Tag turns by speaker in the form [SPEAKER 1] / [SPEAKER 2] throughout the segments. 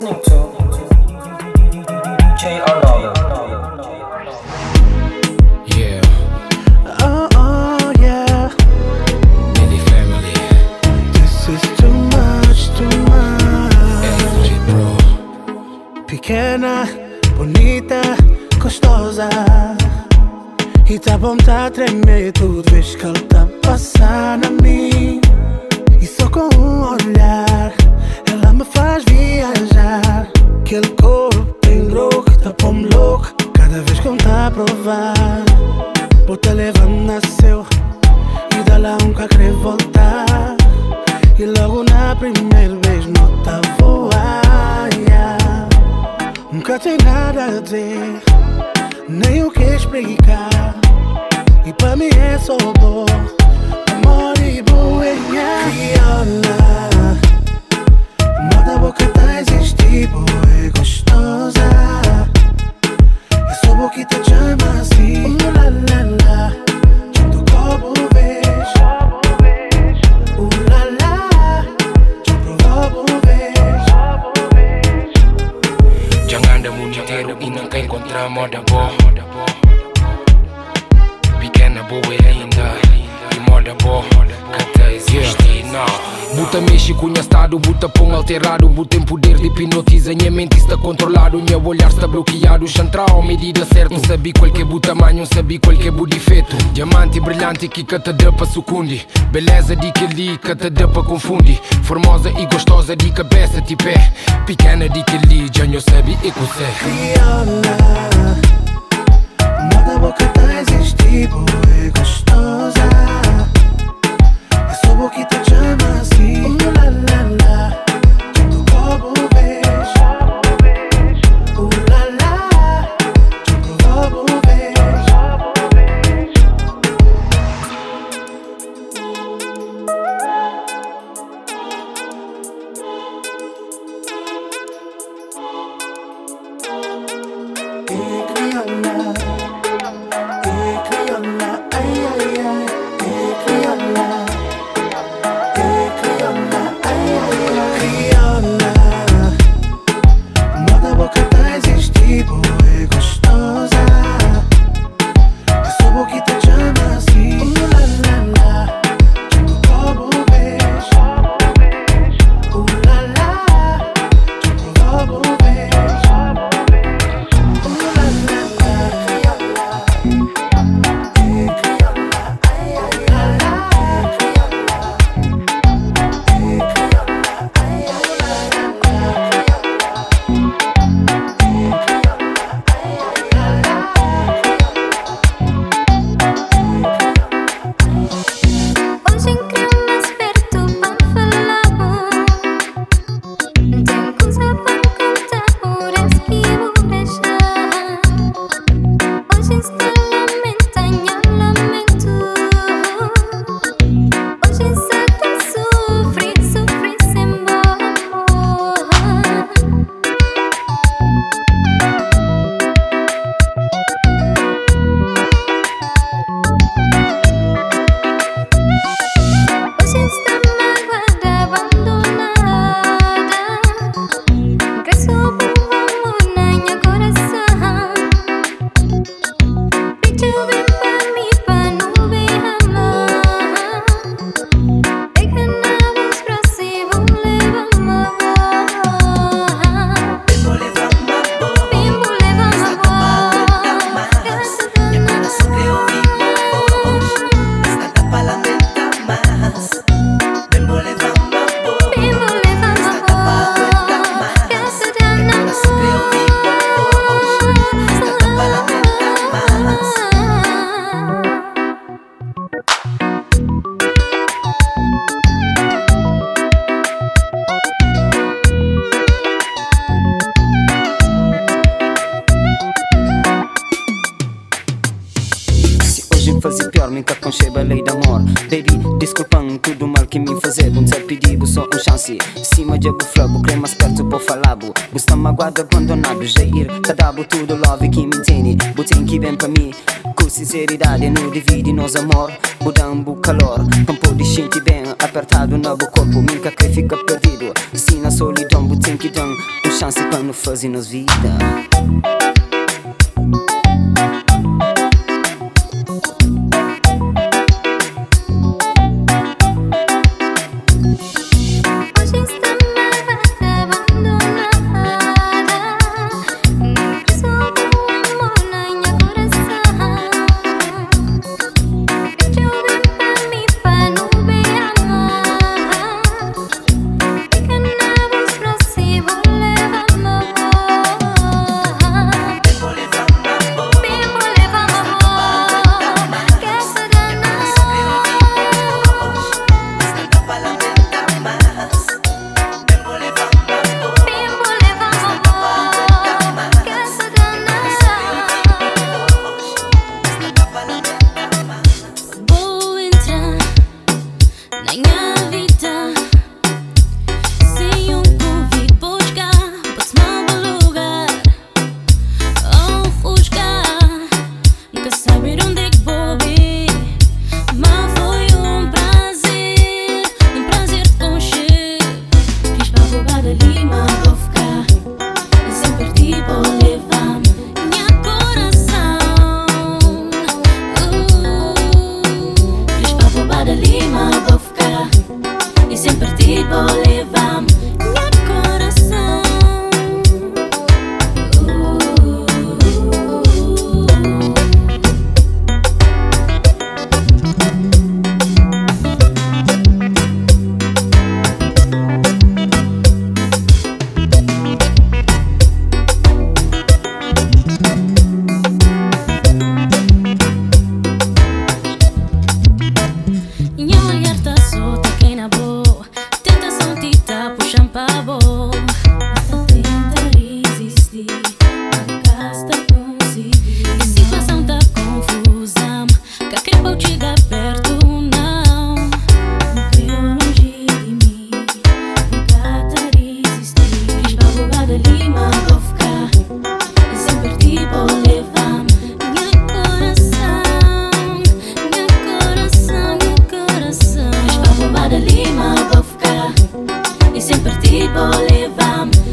[SPEAKER 1] listening to.
[SPEAKER 2] nipe mi eso, moribu wenyewe O
[SPEAKER 3] meu olhar está bloqueado o central. Medida certa Não sabia qual que é o tamanho Não sabia qual que é o defeito. Diamante brilhante que cata deu para sucundi Beleza de que ali cata deu para confundi, Formosa e gostosa de cabeça de pé Pequena de que ali já não sabe e consegue
[SPEAKER 2] Criola Moda boca tá tipo e é gostosa.
[SPEAKER 4] É só
[SPEAKER 5] boquita de fazer pior, me
[SPEAKER 1] aconcheba a lei do amor. Baby, desculpando tudo mal que me fazer um ser pedido, só um chance. Cima de abu flabo, crema esperto por falabo Gusta magoado, abandonado, já ir Cadabo, tá tudo love que me entende. Botem que bem pra mim. Com sinceridade, não divide nos amor. Budambo calor, campo de gente bem Apertado no corpo, minha que fica perdido. Se na solidão, botem que dão Um chance pra não fazer nos vida.
[SPEAKER 4] sempre
[SPEAKER 6] ti volevamo.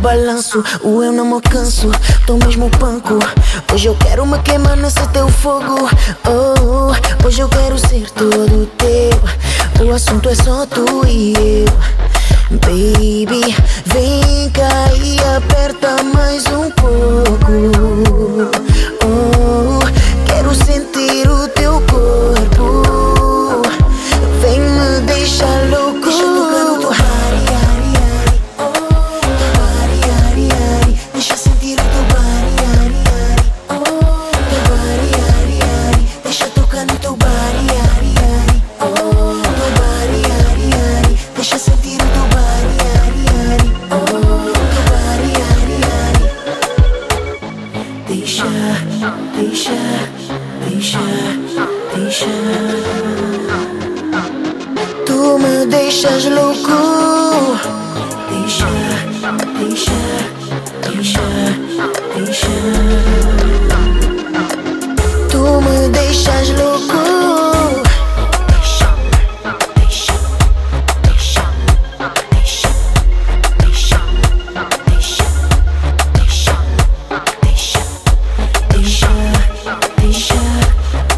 [SPEAKER 6] balanço, o eu não me canso, tô mesmo panco. Hoje eu quero me queimar nesse teu fogo. Oh, hoje eu quero ser todo teu. O assunto é só tu e eu. Baby, vem cá e aperta mais um pouco.
[SPEAKER 7] Yeah.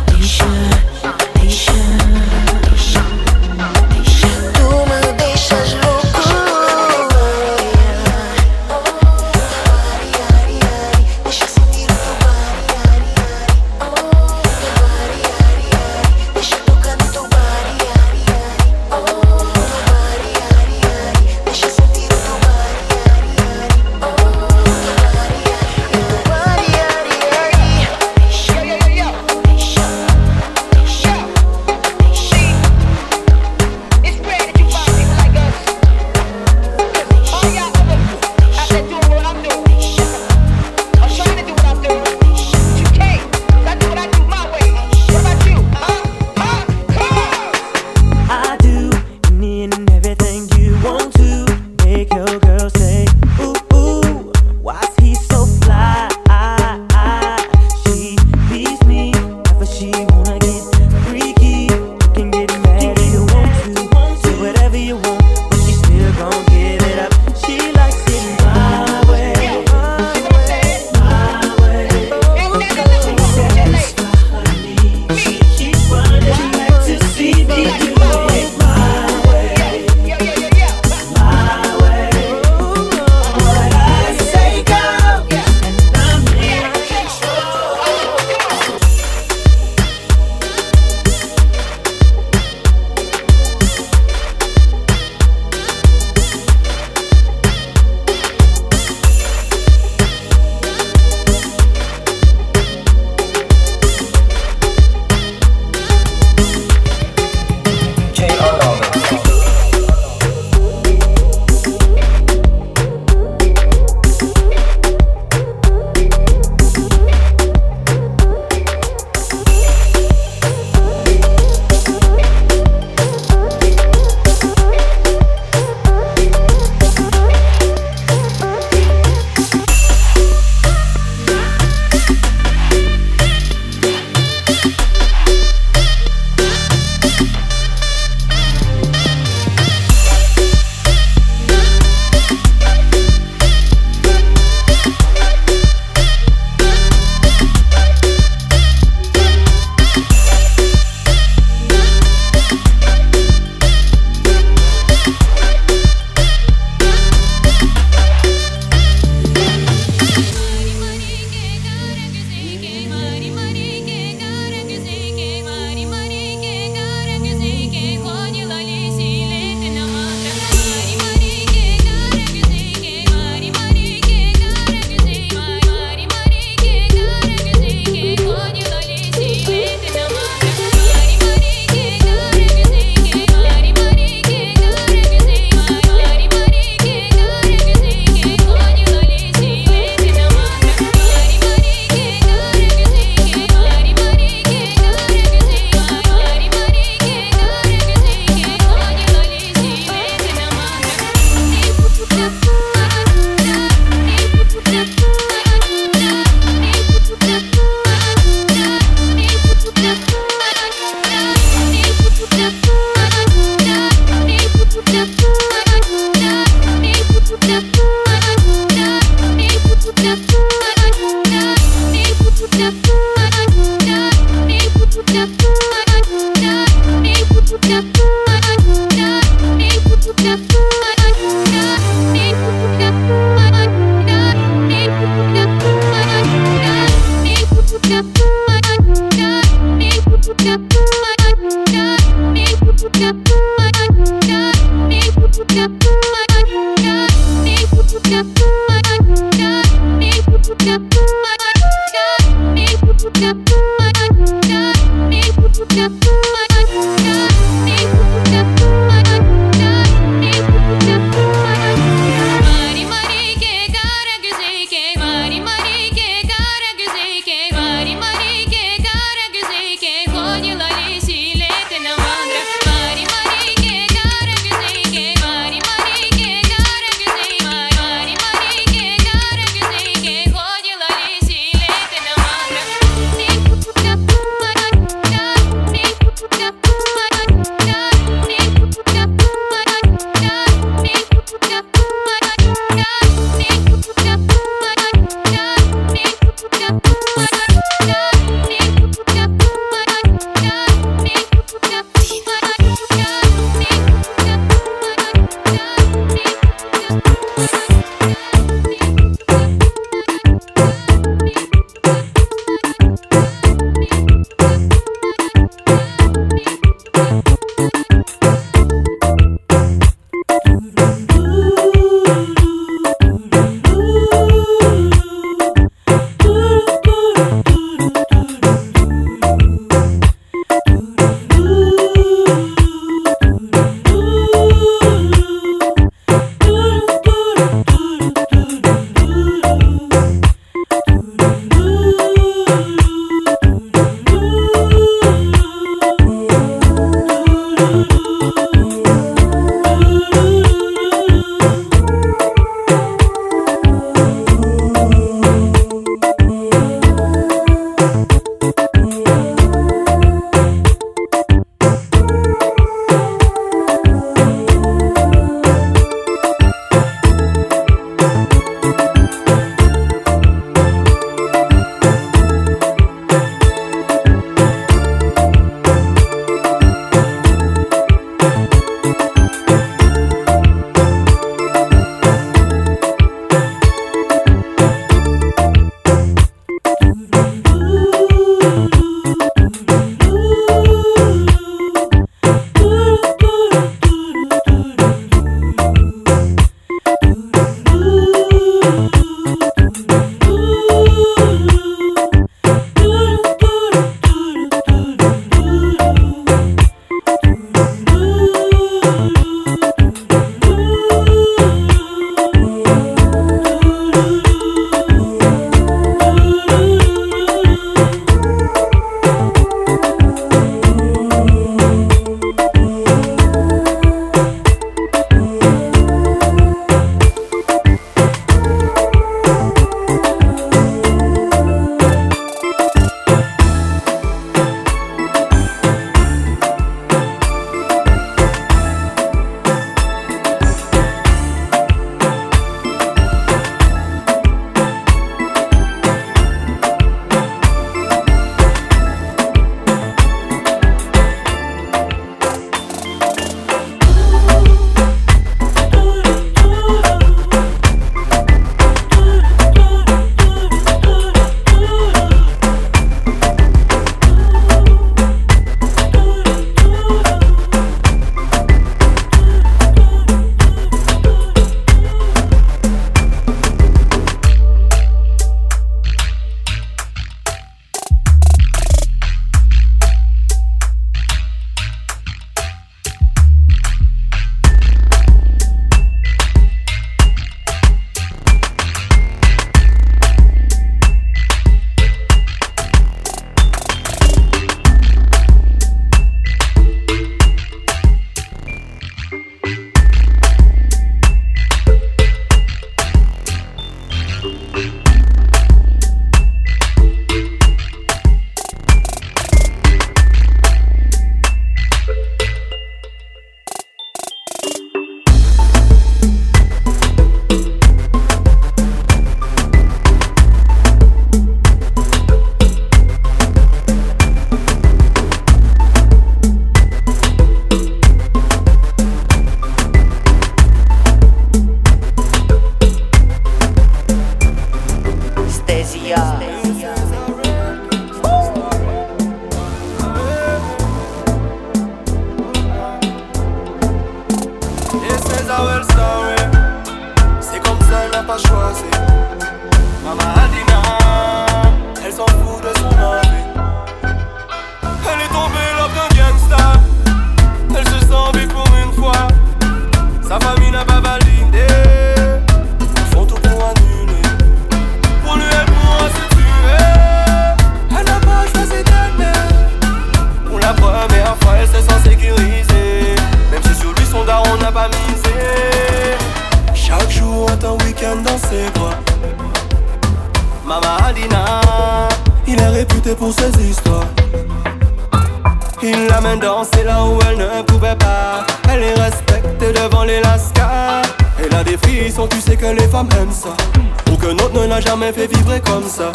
[SPEAKER 7] ça me fait vibrer comme ça.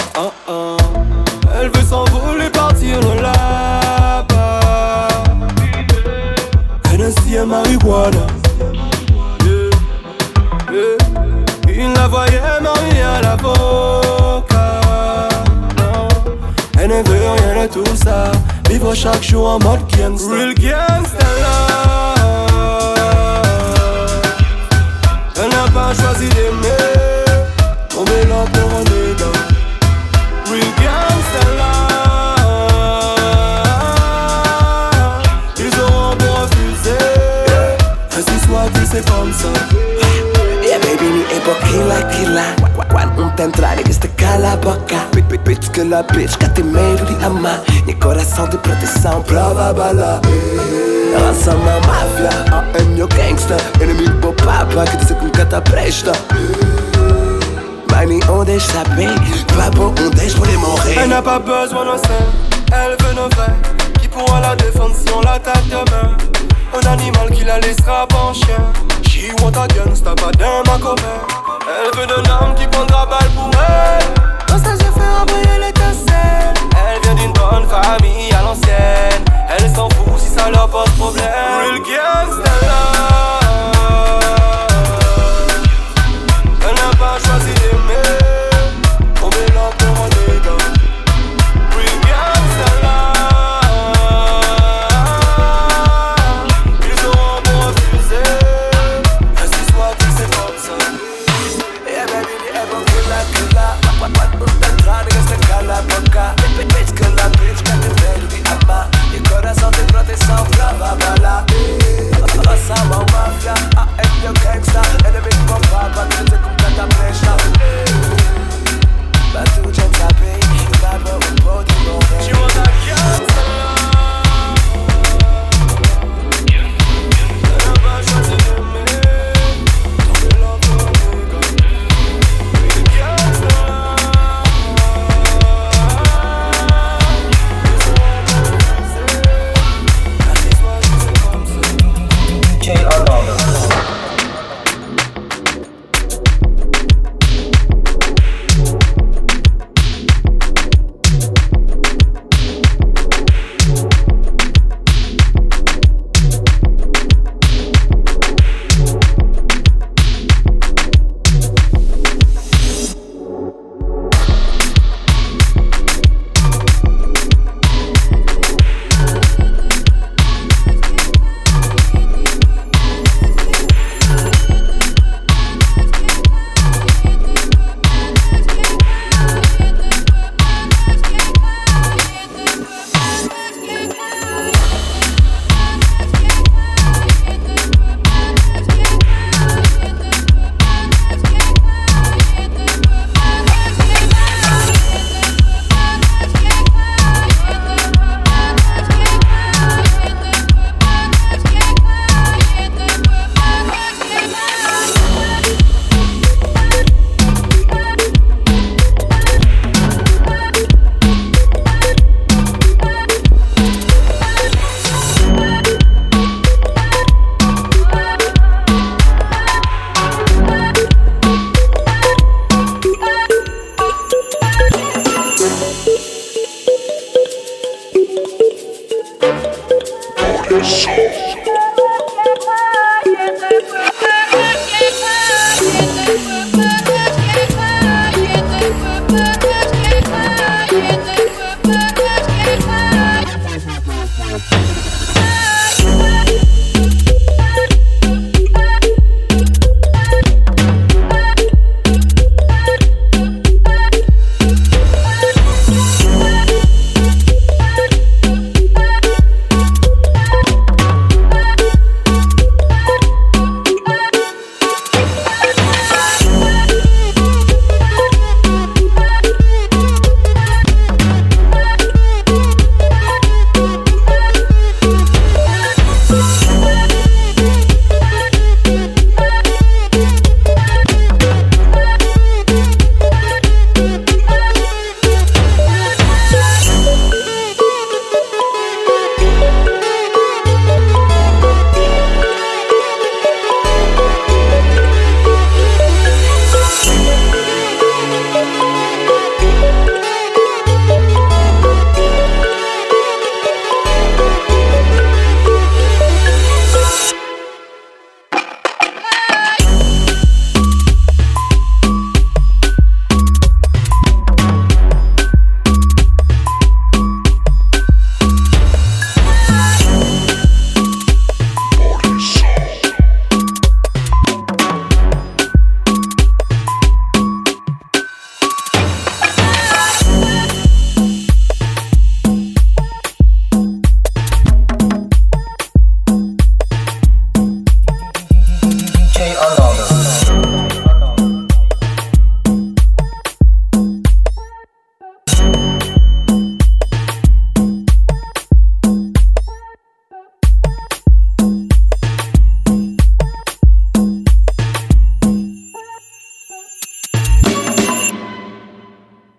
[SPEAKER 8] Bitch, que la bitch, te medo de amar Meu coração de proteção, prova bala só uma máfia, é meu gangsta Inimigo pro papa, que diz que nunca tá presta Mas nenhum deles sabe, pas bon, um deles pode morrer
[SPEAKER 7] Elle n'a pas besoin d'un sein, elle veut nos vrais. Qui pourra la défendre si on l'attaque demain? Un animal qui la laissera pas en chien. She want a gangsta, pas d'un ma copain Elle veut d'un homme qui prendra balle pour brûle tout seul. Elle vient d'une bonne famille.